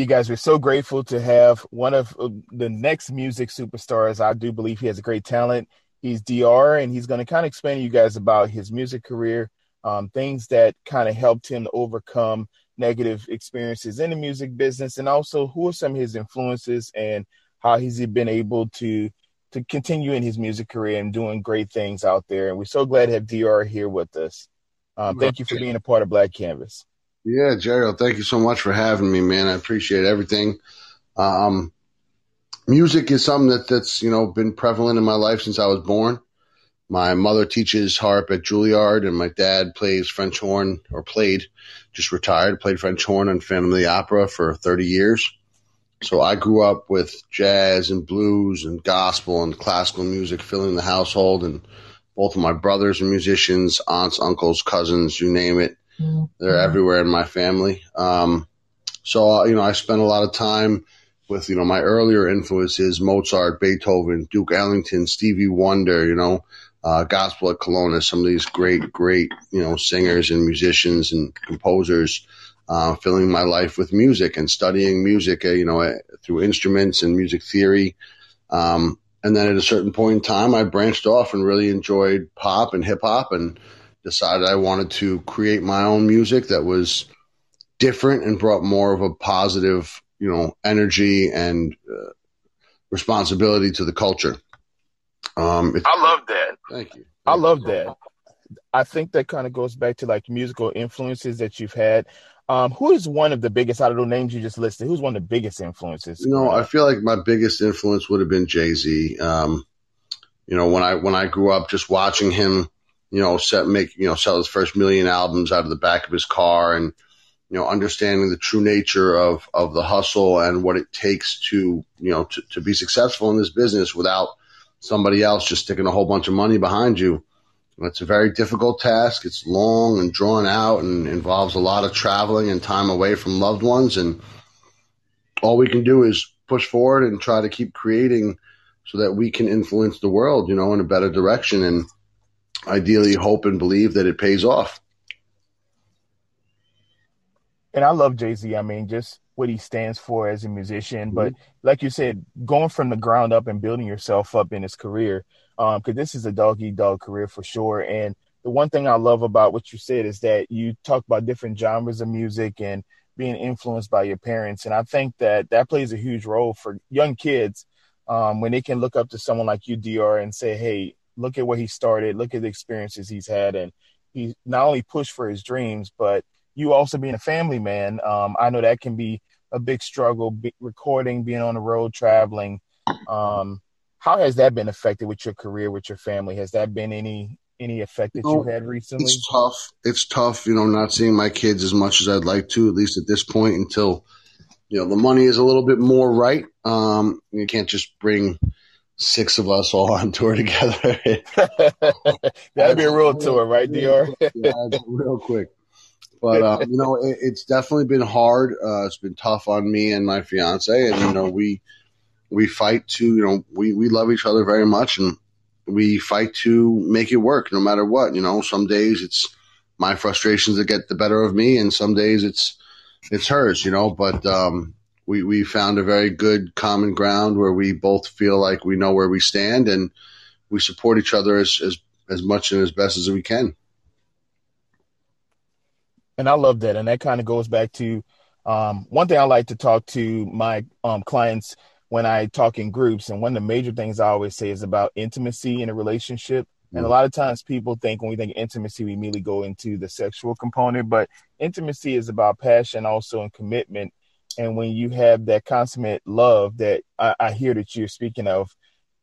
You guys, we're so grateful to have one of uh, the next music superstars. I do believe he has a great talent. He's DR, and he's going to kind of explain to you guys about his music career, um, things that kind of helped him to overcome negative experiences in the music business, and also who are some of his influences and how he's been able to to continue in his music career and doing great things out there. And we're so glad to have DR here with us. Um, thank you for being a part of Black Canvas. Yeah, Gerald, thank you so much for having me, man. I appreciate everything. Um, music is something that, that's, you know, been prevalent in my life since I was born. My mother teaches harp at Juilliard and my dad plays French horn or played, just retired, played French horn on Phantom of the Opera for 30 years. So I grew up with jazz and blues and gospel and classical music filling the household and both of my brothers are musicians, aunts, uncles, cousins, you name it. They're everywhere in my family. Um, so, uh, you know, I spent a lot of time with, you know, my earlier influences, Mozart, Beethoven, Duke Ellington, Stevie Wonder, you know, uh, Gospel at Colonus, some of these great, great, you know, singers and musicians and composers, uh, filling my life with music and studying music, uh, you know, uh, through instruments and music theory. Um, and then at a certain point in time, I branched off and really enjoyed pop and hip hop and decided I wanted to create my own music that was different and brought more of a positive, you know, energy and uh, responsibility to the culture. Um, I love that. Thank you. I love that. I think that kind of goes back to like musical influences that you've had. Um, who is one of the biggest out of the names you just listed? Who's one of the biggest influences? You know, I feel like my biggest influence would have been Jay Z. Um, you know, when I when I grew up, just watching him you know, set make you know sell his first million albums out of the back of his car, and you know, understanding the true nature of of the hustle and what it takes to you know to, to be successful in this business without somebody else just sticking a whole bunch of money behind you. It's a very difficult task. It's long and drawn out and involves a lot of traveling and time away from loved ones. And all we can do is push forward and try to keep creating so that we can influence the world, you know, in a better direction. And ideally hope and believe that it pays off. And I love Jay Z. I mean, just what he stands for as a musician. Mm-hmm. But like you said, going from the ground up and building yourself up in his career, because um, this is a dog eat dog career for sure. And the one thing I love about what you said is that you talk about different genres of music and being influenced by your parents. And I think that that plays a huge role for young kids um, when they can look up to someone like you, DR, and say, hey, look at where he started, look at the experiences he's had, and he not only pushed for his dreams, but you also being a family man. Um, I know that can be a big struggle, be, recording, being on the road, traveling. Um, how has that been affected with your career, with your family? Has that been any any effect that you know, you've had recently? It's tough. It's tough, you know, not seeing my kids as much as I'd like to, at least at this point, until you know the money is a little bit more right. Um, you can't just bring six of us all on tour together. That'd be a real tour, right, Dr? yeah, real quick. But uh, you know, it, it's definitely been hard. Uh, it's been tough on me and my fiance, and you know, we we fight to you know we we love each other very much, and we fight to make it work no matter what. You know, some days it's my frustrations that get the better of me, and some days it's it's hers. You know, but um, we, we found a very good common ground where we both feel like we know where we stand and we support each other as, as, as much and as best as we can. And I love that. And that kind of goes back to um, one thing I like to talk to my um, clients when I talk in groups. And one of the major things I always say is about intimacy in a relationship. And a mm. lot of times people think when we think intimacy, we immediately go into the sexual component, but intimacy is about passion also and commitment and when you have that consummate love that I, I hear that you're speaking of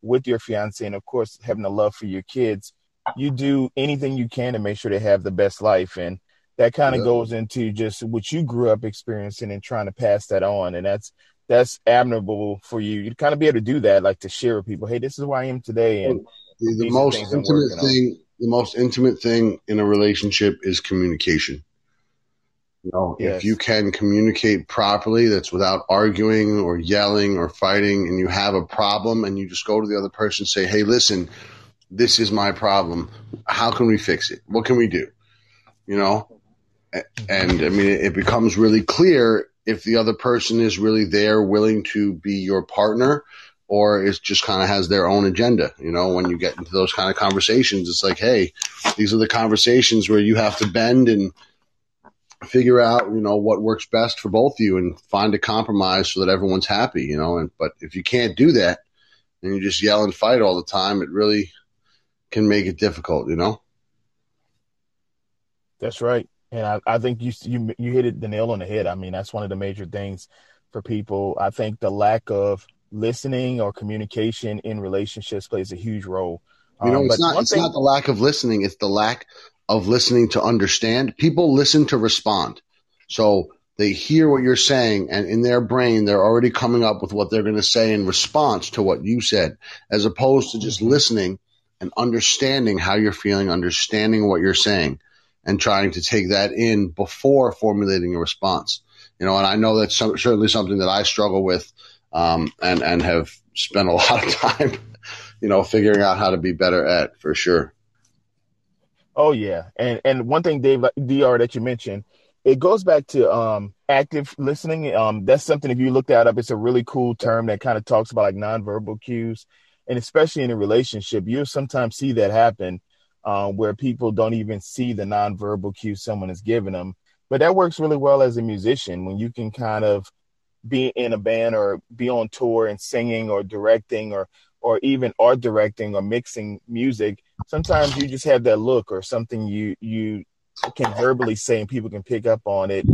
with your fiance, and of course having a love for your kids, you do anything you can to make sure they have the best life. And that kind of yeah. goes into just what you grew up experiencing and trying to pass that on. And that's that's admirable for you. You kind of be able to do that, like to share with people, hey, this is who I am today. And the, the most intimate thing, on. the most intimate thing in a relationship is communication. You know, yes. if you can communicate properly, that's without arguing or yelling or fighting, and you have a problem, and you just go to the other person and say, "Hey, listen, this is my problem. How can we fix it? What can we do?" You know, and I mean, it becomes really clear if the other person is really there, willing to be your partner, or it just kind of has their own agenda. You know, when you get into those kind of conversations, it's like, hey, these are the conversations where you have to bend and figure out, you know, what works best for both of you and find a compromise so that everyone's happy, you know. And but if you can't do that and you just yell and fight all the time, it really can make it difficult, you know. That's right, and I, I think you you you hit it the nail on the head. I mean, that's one of the major things for people. I think the lack of listening or communication in relationships plays a huge role. You know, um, it's not it's thing- not the lack of listening; it's the lack of listening to understand. People listen to respond, so they hear what you're saying, and in their brain, they're already coming up with what they're going to say in response to what you said, as opposed to just listening and understanding how you're feeling, understanding what you're saying and trying to take that in before formulating a response. You know, and I know that's some, certainly something that I struggle with, um, and and have spent a lot of time, you know, figuring out how to be better at for sure. Oh yeah, and and one thing, Dave, Dr. that you mentioned, it goes back to um, active listening. Um, that's something if you look that up, it's a really cool term that kind of talks about like nonverbal cues, and especially in a relationship, you'll sometimes see that happen um, where people don't even see the nonverbal cue someone is giving them. But that works really well as a musician when you can kind of be in a band or be on tour and singing or directing or or even art directing or mixing music. Sometimes you just have that look or something you you can verbally say and people can pick up on it,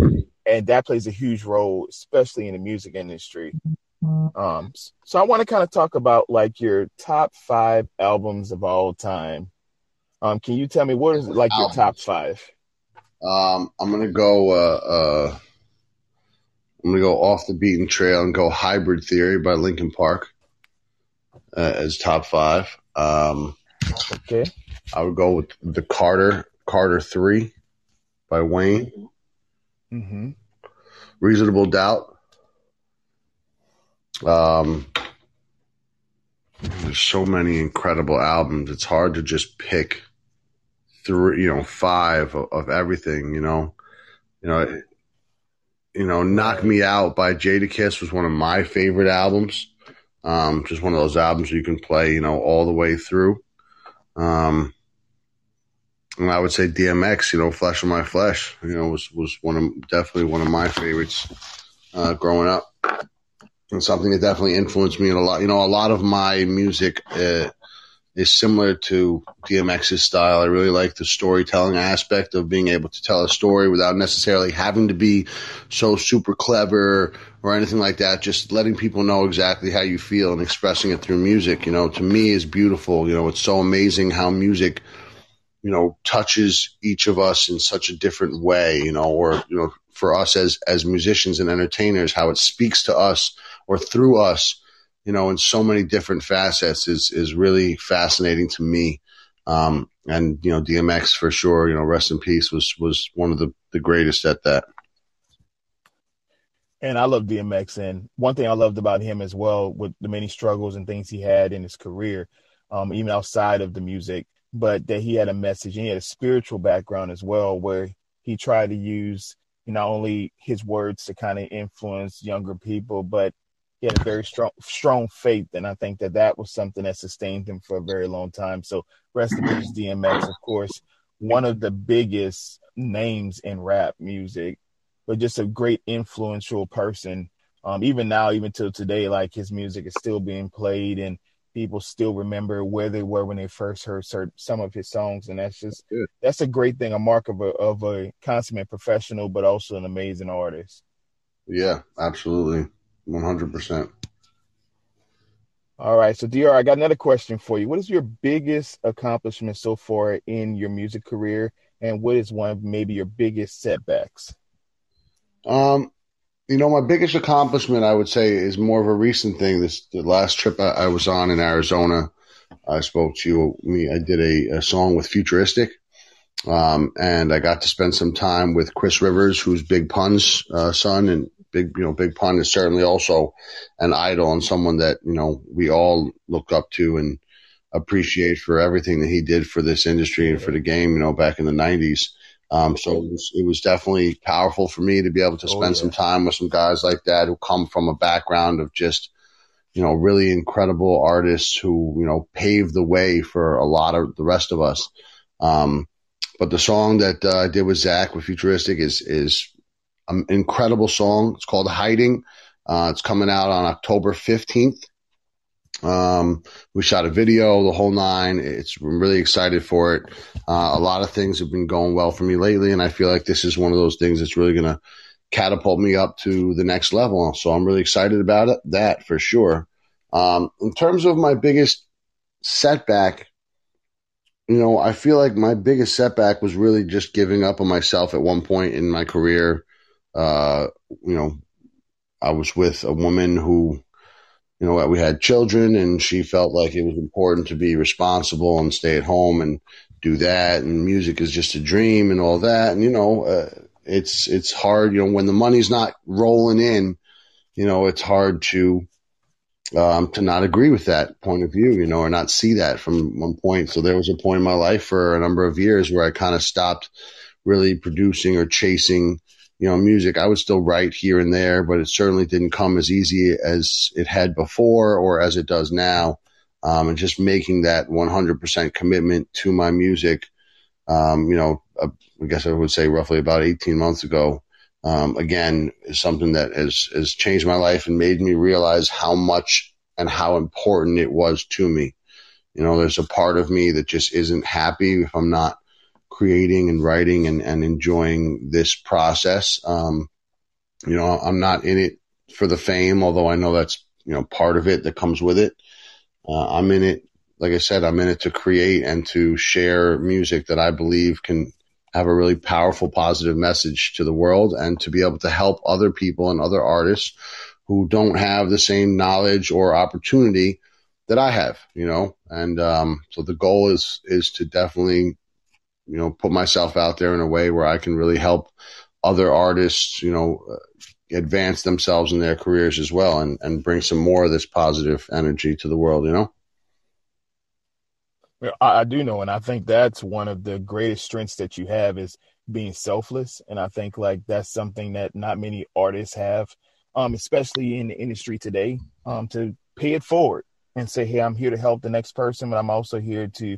and that plays a huge role, especially in the music industry. Um, so I want to kind of talk about like your top five albums of all time. Um, can you tell me what is like your top five? Um, I'm gonna go. Uh, uh, I'm gonna go off the beaten trail and go Hybrid Theory by Linkin Park uh, as top five. Um, okay. I would go with the Carter Carter Three by Wayne. Mm-hmm. Reasonable Doubt. Um, there's so many incredible albums. It's hard to just pick three, you know, five of, of everything, you know, you know, you know, Knock Me Out by Jadakiss was one of my favorite albums. Um, just one of those albums you can play, you know, all the way through. Um, and I would say DMX, you know, Flesh of My Flesh, you know, was, was one of, definitely one of my favorites, uh, growing up. And something that definitely influenced me in a lot. You know, a lot of my music, uh, is similar to DMX's style. I really like the storytelling aspect of being able to tell a story without necessarily having to be so super clever or anything like that. Just letting people know exactly how you feel and expressing it through music, you know, to me is beautiful. You know, it's so amazing how music, you know, touches each of us in such a different way, you know, or, you know, for us as, as musicians and entertainers, how it speaks to us or through us you know, in so many different facets is is really fascinating to me. Um, and you know, DMX for sure, you know, rest in peace was was one of the the greatest at that. And I love DMX, and one thing I loved about him as well, with the many struggles and things he had in his career, um, even outside of the music, but that he had a message and he had a spiritual background as well, where he tried to use not only his words to kind of influence younger people, but he had a very strong strong faith, and I think that that was something that sustained him for a very long time. So rest in peace, DMX, of course, one of the biggest names in rap music, but just a great influential person. Um, even now, even till today, like his music is still being played, and people still remember where they were when they first heard certain, some of his songs, and that's just that's a great thing, a mark of a of a consummate professional, but also an amazing artist. Yeah, absolutely. 100%. All right. So, Dr. I got another question for you. What is your biggest accomplishment so far in your music career? And what is one of maybe your biggest setbacks? Um, you know, my biggest accomplishment, I would say, is more of a recent thing. This the last trip I, I was on in Arizona. I spoke to you. Me, I did a, a song with Futuristic, um, and I got to spend some time with Chris Rivers, who's Big Pun's uh, son, and Big, you know, Big Pun is certainly also an idol and someone that, you know, we all look up to and appreciate for everything that he did for this industry and for the game, you know, back in the 90s. Um, so it was, it was, definitely powerful for me to be able to oh, spend oh, yeah. some time with some guys like that who come from a background of just, you know, really incredible artists who, you know, paved the way for a lot of the rest of us. Um, but the song that uh, I did with Zach with Futuristic is, is an incredible song. It's called Hiding. Uh, it's coming out on October 15th. Um, we shot a video, the whole nine. It's I'm really excited for it. Uh, a lot of things have been going well for me lately, and I feel like this is one of those things that's really going to catapult me up to the next level. So I'm really excited about it, that for sure. Um, in terms of my biggest setback, you know, I feel like my biggest setback was really just giving up on myself at one point in my career. Uh, you know, I was with a woman who you know, we had children and she felt like it was important to be responsible and stay at home and do that. And music is just a dream and all that. And, you know, uh, it's, it's hard, you know, when the money's not rolling in, you know, it's hard to, um, to not agree with that point of view, you know, or not see that from one point. So there was a point in my life for a number of years where I kind of stopped really producing or chasing, you know, music. I would still write here and there, but it certainly didn't come as easy as it had before or as it does now. Um, and just making that 100% commitment to my music, um, you know, uh, I guess I would say roughly about 18 months ago, um, again, is something that has, has changed my life and made me realize how much and how important it was to me. You know, there's a part of me that just isn't happy if I'm not creating and writing and, and enjoying this process. Um, you know, I'm not in it for the fame, although I know that's, you know, part of it that comes with it. Uh, I'm in it, like I said, I'm in it to create and to share music that I believe can have a really powerful, positive message to the world and to be able to help other people and other artists who don't have the same knowledge or opportunity that I have, you know, and, um, so the goal is, is to definitely you know, put myself out there in a way where I can really help other artists, you know, uh, advance themselves in their careers as well and, and bring some more of this positive energy to the world, you know? I, do know, and I think that's one of the greatest strengths that you have is being selfless. And I think like that's something that not many artists have, um, especially in the industry today, um, to pay it forward and say, Hey, I'm here to help the next person, but I'm also here to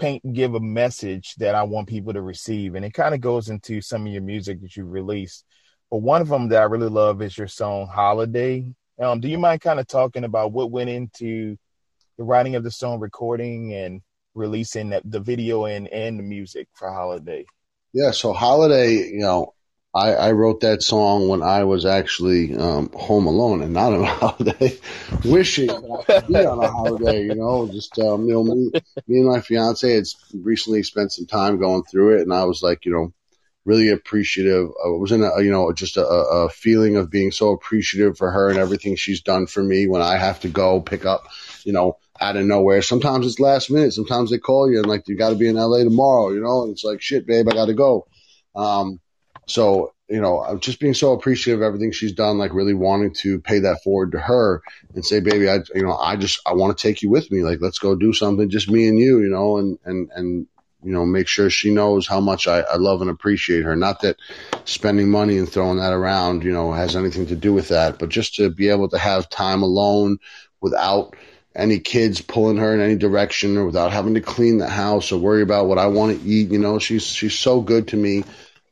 paint give a message that I want people to receive. And it kind of goes into some of your music that you released. But one of them that I really love is your song Holiday. Um, do you mind kind of talking about what went into the writing of the song, recording and releasing the, the video and, and the music for Holiday? Yeah, so Holiday, you know, I, I wrote that song when I was actually um, home alone and not on a holiday, wishing I could be on a holiday. You know, just um, you know, me, me and my fiance had recently spent some time going through it, and I was like, you know, really appreciative. I was in a, you know, just a, a feeling of being so appreciative for her and everything she's done for me when I have to go pick up, you know, out of nowhere. Sometimes it's last minute. Sometimes they call you and like, you got to be in LA tomorrow, you know, and it's like, shit, babe, I got to go. Um, so, you know, I'm just being so appreciative of everything she's done, like really wanting to pay that forward to her and say, baby, I, you know, I just, I want to take you with me. Like, let's go do something, just me and you, you know, and, and, and, you know, make sure she knows how much I, I love and appreciate her. Not that spending money and throwing that around, you know, has anything to do with that, but just to be able to have time alone without any kids pulling her in any direction or without having to clean the house or worry about what I want to eat. You know, she's, she's so good to me.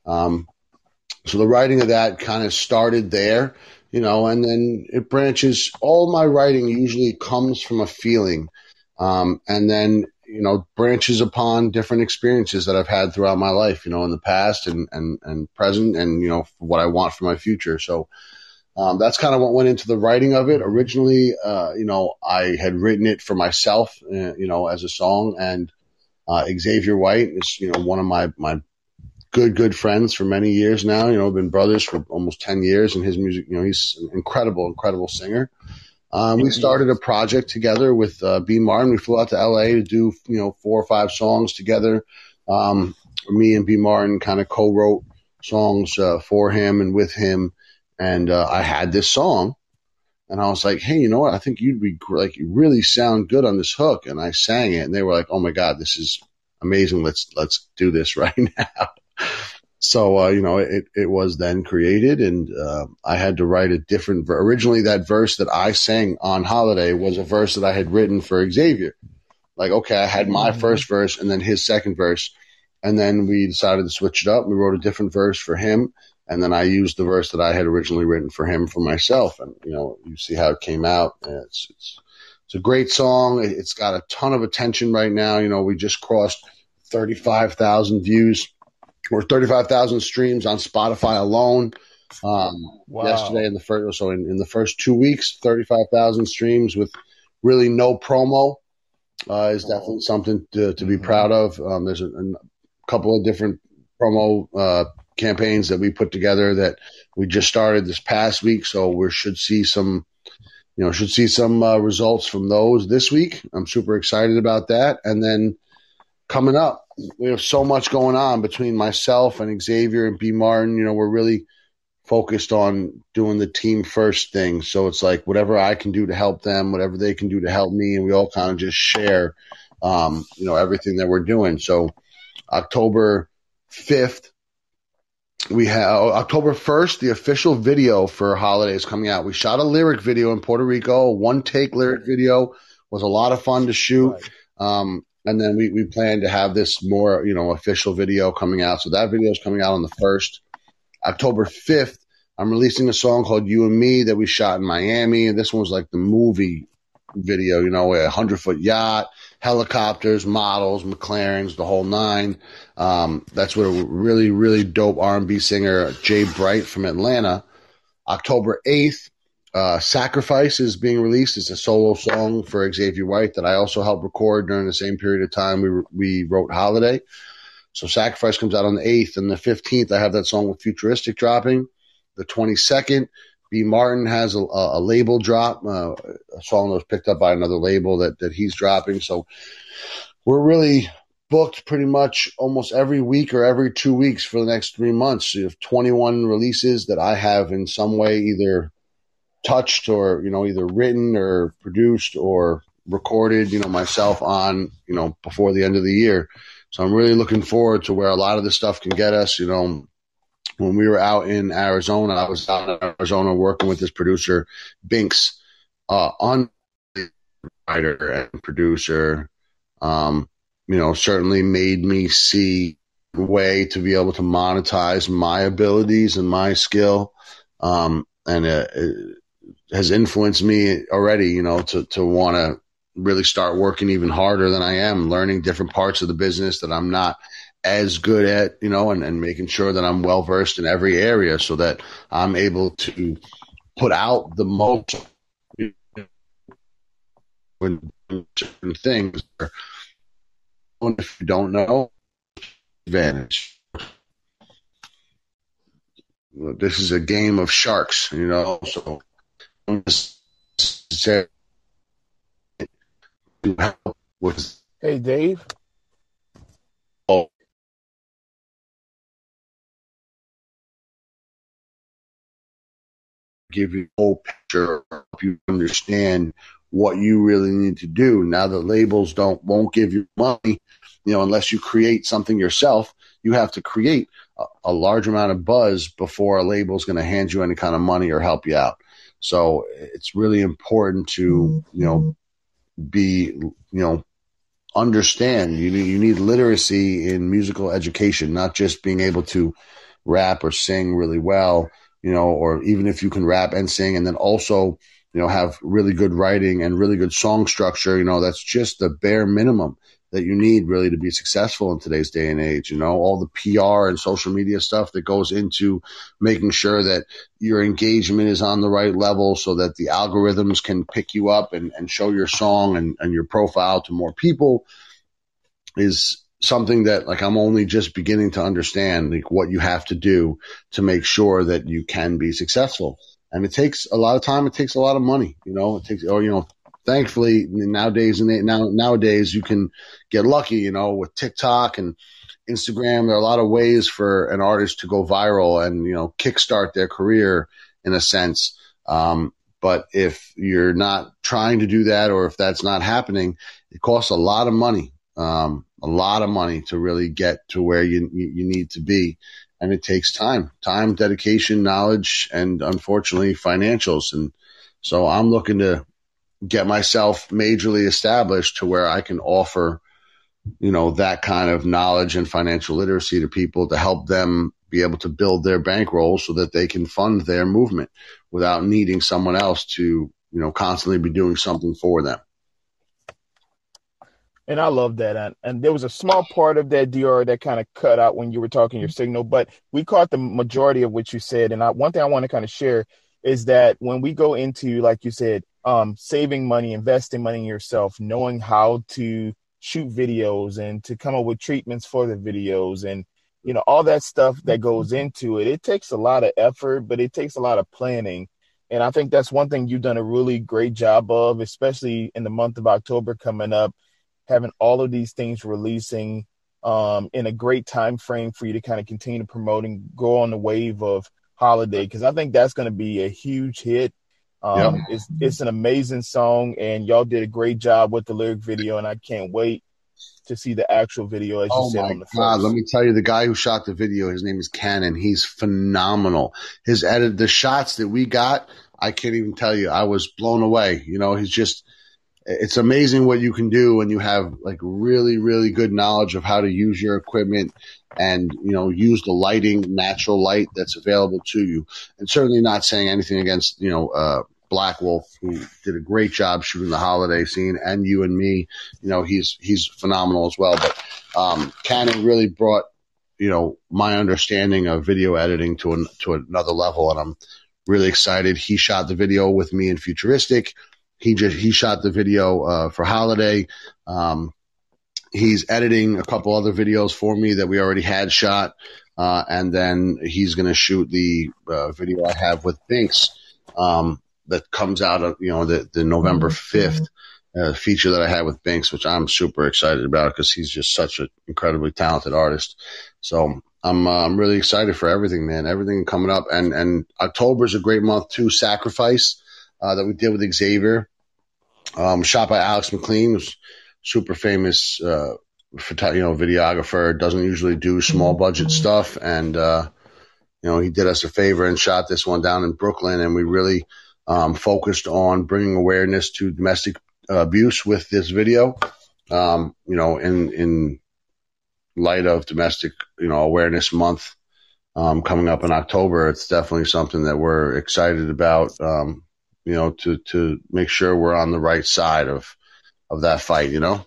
Um, so the writing of that kind of started there, you know, and then it branches. All my writing usually comes from a feeling, um, and then you know branches upon different experiences that I've had throughout my life, you know, in the past and and and present, and you know what I want for my future. So. Um, that's kind of what went into the writing of it. Originally, uh, you know, I had written it for myself, uh, you know, as a song, and uh, Xavier White is, you know, one of my my good, good friends for many years now. You know, been brothers for almost 10 years and his music, you know, he's an incredible, incredible singer. Um, we started a project together with uh, B. Martin. We flew out to LA to do, you know, four or five songs together. Um, me and B. Martin kind of co-wrote songs uh, for him and with him. And uh, I had this song, and I was like, "Hey, you know what? I think you'd be like, you really sound good on this hook." And I sang it, and they were like, "Oh my god, this is amazing! Let's let's do this right now." So uh, you know it, it was then created and uh, i had to write a different ver- originally that verse that i sang on holiday was a verse that i had written for xavier. Like okay i had my mm-hmm. first verse and then his second verse. And then we decided to switch it up. We wrote a different verse for him. And then i used the verse that i had originally written for him for myself. And you know you see how it came out. It's it's it's a great song. It's got a ton of attention right now. You know we just crossed 35,000 views or 35,000 streams on Spotify alone. Um, wow. Yesterday in the first, so in, in the first two weeks, 35,000 streams with really no promo uh, is definitely something to, to be mm-hmm. proud of. Um, there's a, a, couple of different promo uh, campaigns that we put together that we just started this past week, so we should see some, you know, should see some uh, results from those this week. I'm super excited about that, and then coming up. We have so much going on between myself and Xavier and B Martin. You know, we're really focused on doing the team first thing. So it's like whatever I can do to help them, whatever they can do to help me, and we all kind of just share, um, you know, everything that we're doing. So October fifth, we have October 1st, the official video for holidays coming out. We shot a lyric video in Puerto Rico, one take lyric video was a lot of fun to shoot. Right. Um, and then we, we plan to have this more, you know, official video coming out. So that video is coming out on the first. October 5th, I'm releasing a song called You and Me that we shot in Miami. And this one was like the movie video, you know, a hundred foot yacht, helicopters, models, McLarens, the whole nine. Um, that's what a really, really dope R&B singer, Jay Bright from Atlanta. October 8th, uh, Sacrifice is being released. It's a solo song for Xavier White that I also helped record during the same period of time we, we wrote Holiday. So Sacrifice comes out on the 8th and the 15th. I have that song with Futuristic dropping. The 22nd, B. Martin has a, a label drop, uh, a song that was picked up by another label that, that he's dropping. So we're really booked pretty much almost every week or every two weeks for the next three months. So You have 21 releases that I have in some way either touched or you know either written or produced or recorded you know myself on you know before the end of the year. So i'm really looking forward to where a lot of this stuff can get us. You know when we were out in arizona i was out in arizona working with this producer binks uh on writer and producer um you know certainly made me see a way to be able to monetize my abilities and my skill. Um and it has influenced me already, you know, to, to want to really start working even harder than I am, learning different parts of the business that I'm not as good at, you know, and, and making sure that I'm well versed in every area so that I'm able to put out the most when certain things if you don't know advantage. This is a game of sharks you know so Hey, Dave. Oh. Give you a whole picture, help you understand what you really need to do. Now the labels don't won't give you money, you know, unless you create something yourself. You have to create a, a large amount of buzz before a label is going to hand you any kind of money or help you out. So it's really important to, you know, be, you know, understand. You you need literacy in musical education, not just being able to rap or sing really well, you know, or even if you can rap and sing and then also, you know, have really good writing and really good song structure, you know, that's just the bare minimum that you need really to be successful in today's day and age. You know, all the PR and social media stuff that goes into making sure that your engagement is on the right level so that the algorithms can pick you up and, and show your song and, and your profile to more people is something that like I'm only just beginning to understand like what you have to do to make sure that you can be successful. And it takes a lot of time. It takes a lot of money, you know, it takes, or, you know, thankfully nowadays and now nowadays you can get lucky, you know, with TikTok and Instagram. There are a lot of ways for an artist to go viral and you know kickstart their career in a sense. Um, but if you're not trying to do that, or if that's not happening, it costs a lot of money, um, a lot of money to really get to where you you need to be. and it takes time, time, dedication, knowledge, and unfortunately financials. And so I'm looking to get myself majorly established to where I can offer, you know, that kind of knowledge and financial literacy to people to help them be able to build their bankroll so that they can fund their movement without needing someone else to, you know, constantly be doing something for them. And I love that. And, and there was a small part of that DR that kind of cut out when you were talking your signal, but we caught the majority of what you said. And I, one thing I want to kind of share is that when we go into, like you said, um, saving money, investing money in yourself, knowing how to shoot videos and to come up with treatments for the videos and you know all that stuff that goes into it it takes a lot of effort but it takes a lot of planning and i think that's one thing you've done a really great job of especially in the month of october coming up having all of these things releasing um, in a great time frame for you to kind of continue to promote and go on the wave of holiday because I think that's going to be a huge hit. Um, yep. It's it's an amazing song, and y'all did a great job with the lyric video, and I can't wait to see the actual video. As you oh said my on the God, first. let me tell you, the guy who shot the video, his name is Cannon. He's phenomenal. His edit, the shots that we got, I can't even tell you. I was blown away. You know, he's just it's amazing what you can do when you have like really, really good knowledge of how to use your equipment and, you know, use the lighting, natural light that's available to you. And certainly not saying anything against, you know, uh, Black Wolf, who did a great job shooting the holiday scene, and you and me, you know, he's he's phenomenal as well. But um, really brought, you know, my understanding of video editing to an, to another level, and I'm really excited. He shot the video with me in Futuristic. He just he shot the video uh, for Holiday. Um, he's editing a couple other videos for me that we already had shot, uh, and then he's going to shoot the uh, video I have with Binks um, that comes out of you know the the November 5th mm-hmm. uh, feature that I had with Binks, which I'm super excited about because he's just such an incredibly talented artist. So I'm uh, I'm really excited for everything, man. Everything coming up, and and October is a great month too. Sacrifice uh, that we did with Xavier, um, shot by Alex McLean, who's super famous, uh, photo- you know, videographer. Doesn't usually do small budget stuff, and uh, you know, he did us a favor and shot this one down in Brooklyn, and we really um, focused on bringing awareness to domestic abuse with this video. Um, you know, in in light of domestic, you know, awareness month um, coming up in October, it's definitely something that we're excited about. Um, you know, to to make sure we're on the right side of of that fight, you know.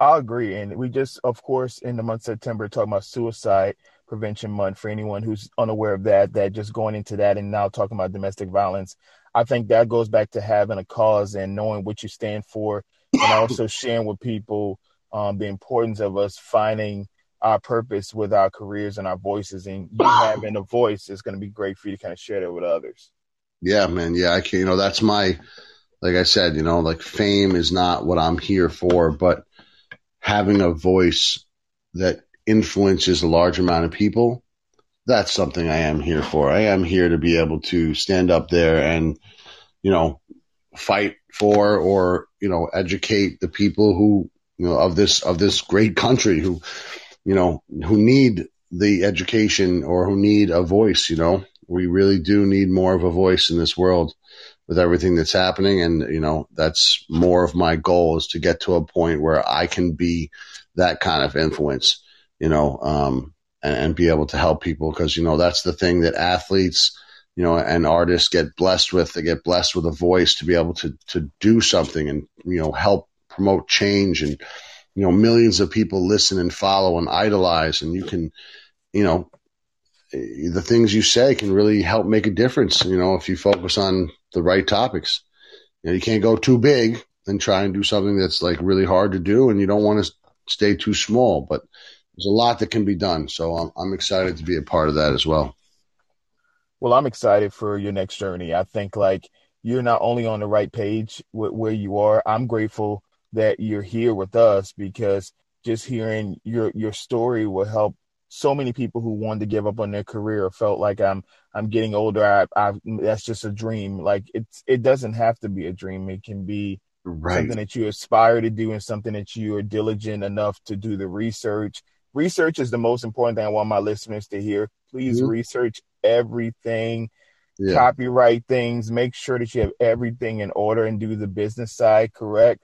I agree, and we just, of course, in the month of September, talking about suicide prevention month for anyone who's unaware of that. That just going into that and now talking about domestic violence, I think that goes back to having a cause and knowing what you stand for, and also sharing with people um, the importance of us finding our purpose with our careers and our voices. And you having a voice is going to be great for you to kind of share that with others. Yeah, man. Yeah, I can. You know, that's my, like I said, you know, like fame is not what I'm here for, but having a voice that influences a large amount of people, that's something I am here for. I am here to be able to stand up there and, you know, fight for or, you know, educate the people who, you know, of this, of this great country who, you know, who need the education or who need a voice, you know, we really do need more of a voice in this world with everything that's happening. And, you know, that's more of my goal is to get to a point where I can be that kind of influence, you know, um, and, and be able to help people. Cause, you know, that's the thing that athletes, you know, and artists get blessed with. They get blessed with a voice to be able to, to do something and, you know, help promote change and, you know, millions of people listen and follow and idolize and you can, you know, Eh, the things you say can really help make a difference. You know, if you focus on the right topics, you know, you can't go too big and try and do something that's like really hard to do, and you don't want to stay too small. But there's a lot that can be done, so I'm, I'm excited to be a part of that as well. Well, I'm excited for your next journey. I think like you're not only on the right page with where you are. I'm grateful that you're here with us because just hearing your your story will help so many people who wanted to give up on their career felt like I'm I'm getting older. I, I that's just a dream. Like it's it doesn't have to be a dream. It can be right. something that you aspire to do and something that you are diligent enough to do the research, research is the most important thing I want my listeners to hear. Please mm-hmm. research everything, yeah. copyright things, make sure that you have everything in order and do the business side correct.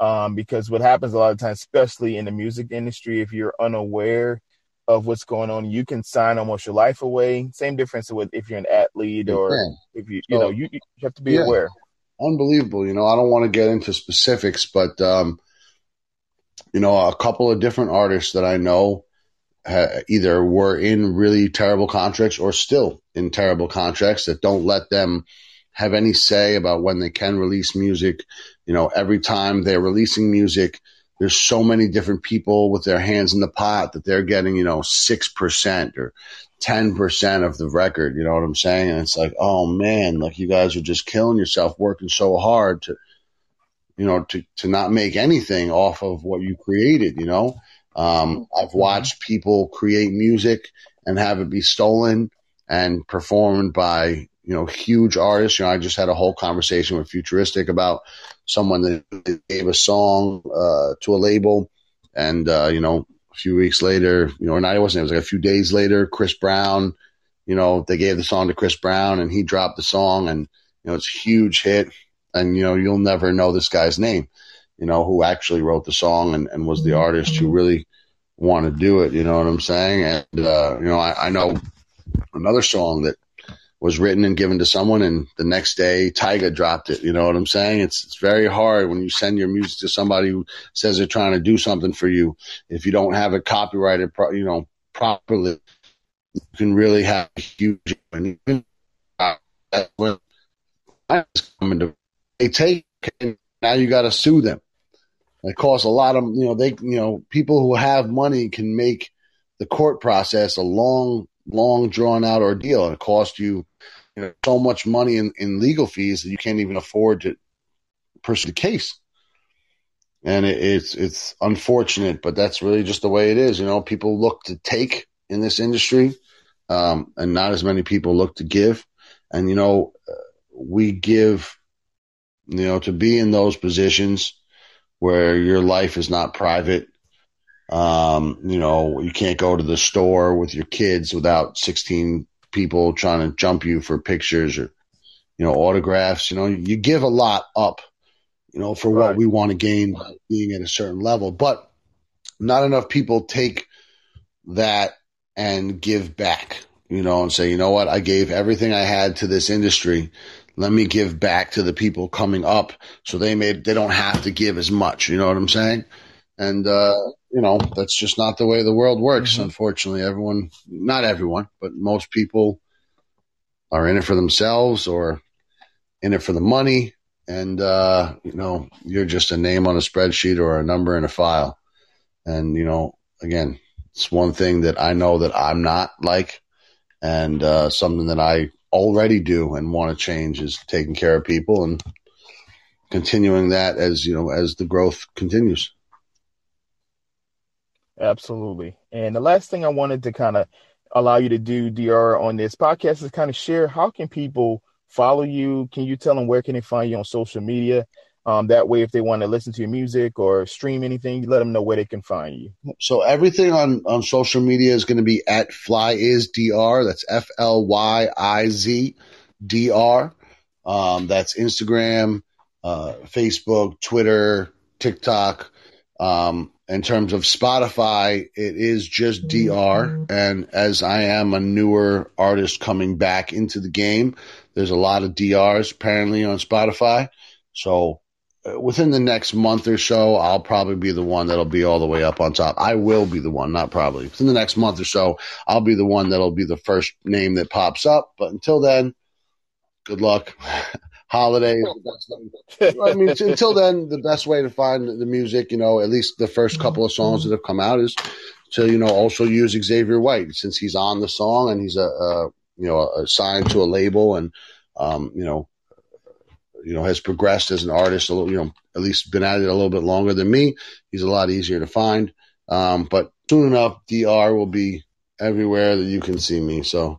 Um, because what happens a lot of times, especially in the music industry, if you're unaware of what's going on, you can sign almost your life away. Same difference with if you're an athlete or if you, you so, know, you, you have to be yeah. aware. Unbelievable. You know, I don't want to get into specifics, but, um, you know, a couple of different artists that I know ha- either were in really terrible contracts or still in terrible contracts that don't let them have any say about when they can release music. You know, every time they're releasing music, there's so many different people with their hands in the pot that they're getting, you know, 6% or 10% of the record. You know what I'm saying? And it's like, oh man, like you guys are just killing yourself working so hard to, you know, to, to not make anything off of what you created, you know? Um, I've mm-hmm. watched people create music and have it be stolen and performed by, you know, huge artists. You know, I just had a whole conversation with Futuristic about someone that gave a song, uh, to a label and, uh, you know, a few weeks later, you know, or not, it wasn't, it was like a few days later, Chris Brown, you know, they gave the song to Chris Brown and he dropped the song and, you know, it's a huge hit and, you know, you'll never know this guy's name, you know, who actually wrote the song and, and was the artist who really want to do it. You know what I'm saying? And, uh, you know, I, I know another song that was written and given to someone and the next day Tyga dropped it. You know what I'm saying? It's, it's very hard when you send your music to somebody who says they're trying to do something for you. If you don't have it copyrighted, you know, properly, you can really have a huge, and even, uh, when coming to they take now you got to sue them. It costs a lot of you know they you know people who have money can make the court process a long long drawn out ordeal. And it costs you you know so much money in, in legal fees that you can't even afford to pursue the case. And it, it's it's unfortunate but that's really just the way it is. You know people look to take in this industry um, and not as many people look to give. And you know we give you know, to be in those positions where your life is not private. Um, you know, you can't go to the store with your kids without 16 people trying to jump you for pictures or, you know, autographs. You know, you give a lot up, you know, for right. what we want to gain being at a certain level, but not enough people take that and give back, you know, and say, you know what, I gave everything I had to this industry let me give back to the people coming up so they may they don't have to give as much you know what i'm saying and uh, you know that's just not the way the world works mm-hmm. unfortunately. Everyone not everyone but most people are in it for themselves or in it for the money. And uh, you know you're just a name on a spreadsheet or a number in a file. And you know again it's one thing that i know that i'm not like. And uh, something that i already do and want to change is taking care of people and continuing that as you know as the growth continues absolutely and the last thing i wanted to kind of allow you to do dr on this podcast is kind of share how can people follow you can you tell them where can they find you on social media um, that way, if they want to listen to your music or stream anything, you let them know where they can find you. So everything on, on social media is going to be at Fly is Dr. That's F L Y I Z D R. Um, that's Instagram, uh, Facebook, Twitter, TikTok. Um, in terms of Spotify, it is just Dr. Mm-hmm. And as I am a newer artist coming back into the game, there's a lot of DRs apparently on Spotify. So within the next month or so, I'll probably be the one that'll be all the way up on top. I will be the one, not probably. Within the next month or so, I'll be the one that'll be the first name that pops up. But until then, good luck. Holidays. I mean, until then, the best way to find the music, you know, at least the first couple of songs that have come out is to, you know, also use Xavier White since he's on the song and he's a, a you know, assigned to a label and, um, you know, you know, has progressed as an artist a little, you know, at least been at it a little bit longer than me. He's a lot easier to find. Um, but soon enough, DR will be everywhere that you can see me. So.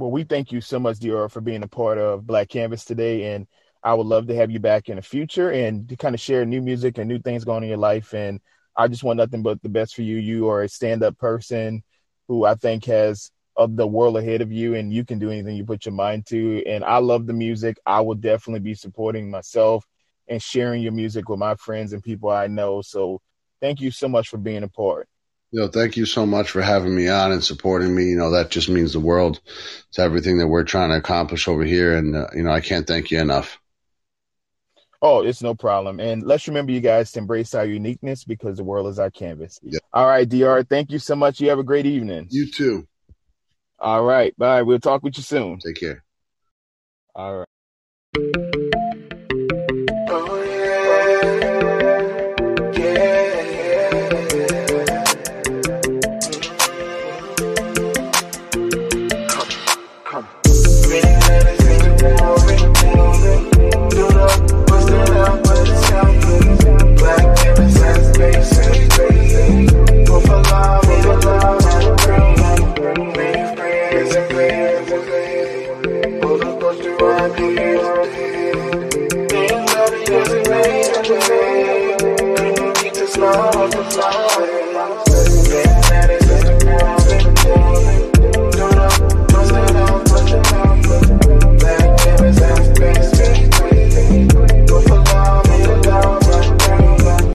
Well, we thank you so much, DR, for being a part of Black Canvas today. And I would love to have you back in the future and to kind of share new music and new things going on in your life. And I just want nothing but the best for you. You are a stand up person who I think has of the world ahead of you and you can do anything you put your mind to. And I love the music. I will definitely be supporting myself and sharing your music with my friends and people I know. So thank you so much for being a part. You know, thank you so much for having me on and supporting me. You know, that just means the world to everything that we're trying to accomplish over here. And, uh, you know, I can't thank you enough. Oh, it's no problem. And let's remember, you guys, to embrace our uniqueness because the world is our canvas. Yep. All right, DR, thank you so much. You have a great evening. You too. All right. Bye. We'll talk with you soon. Take care. All right.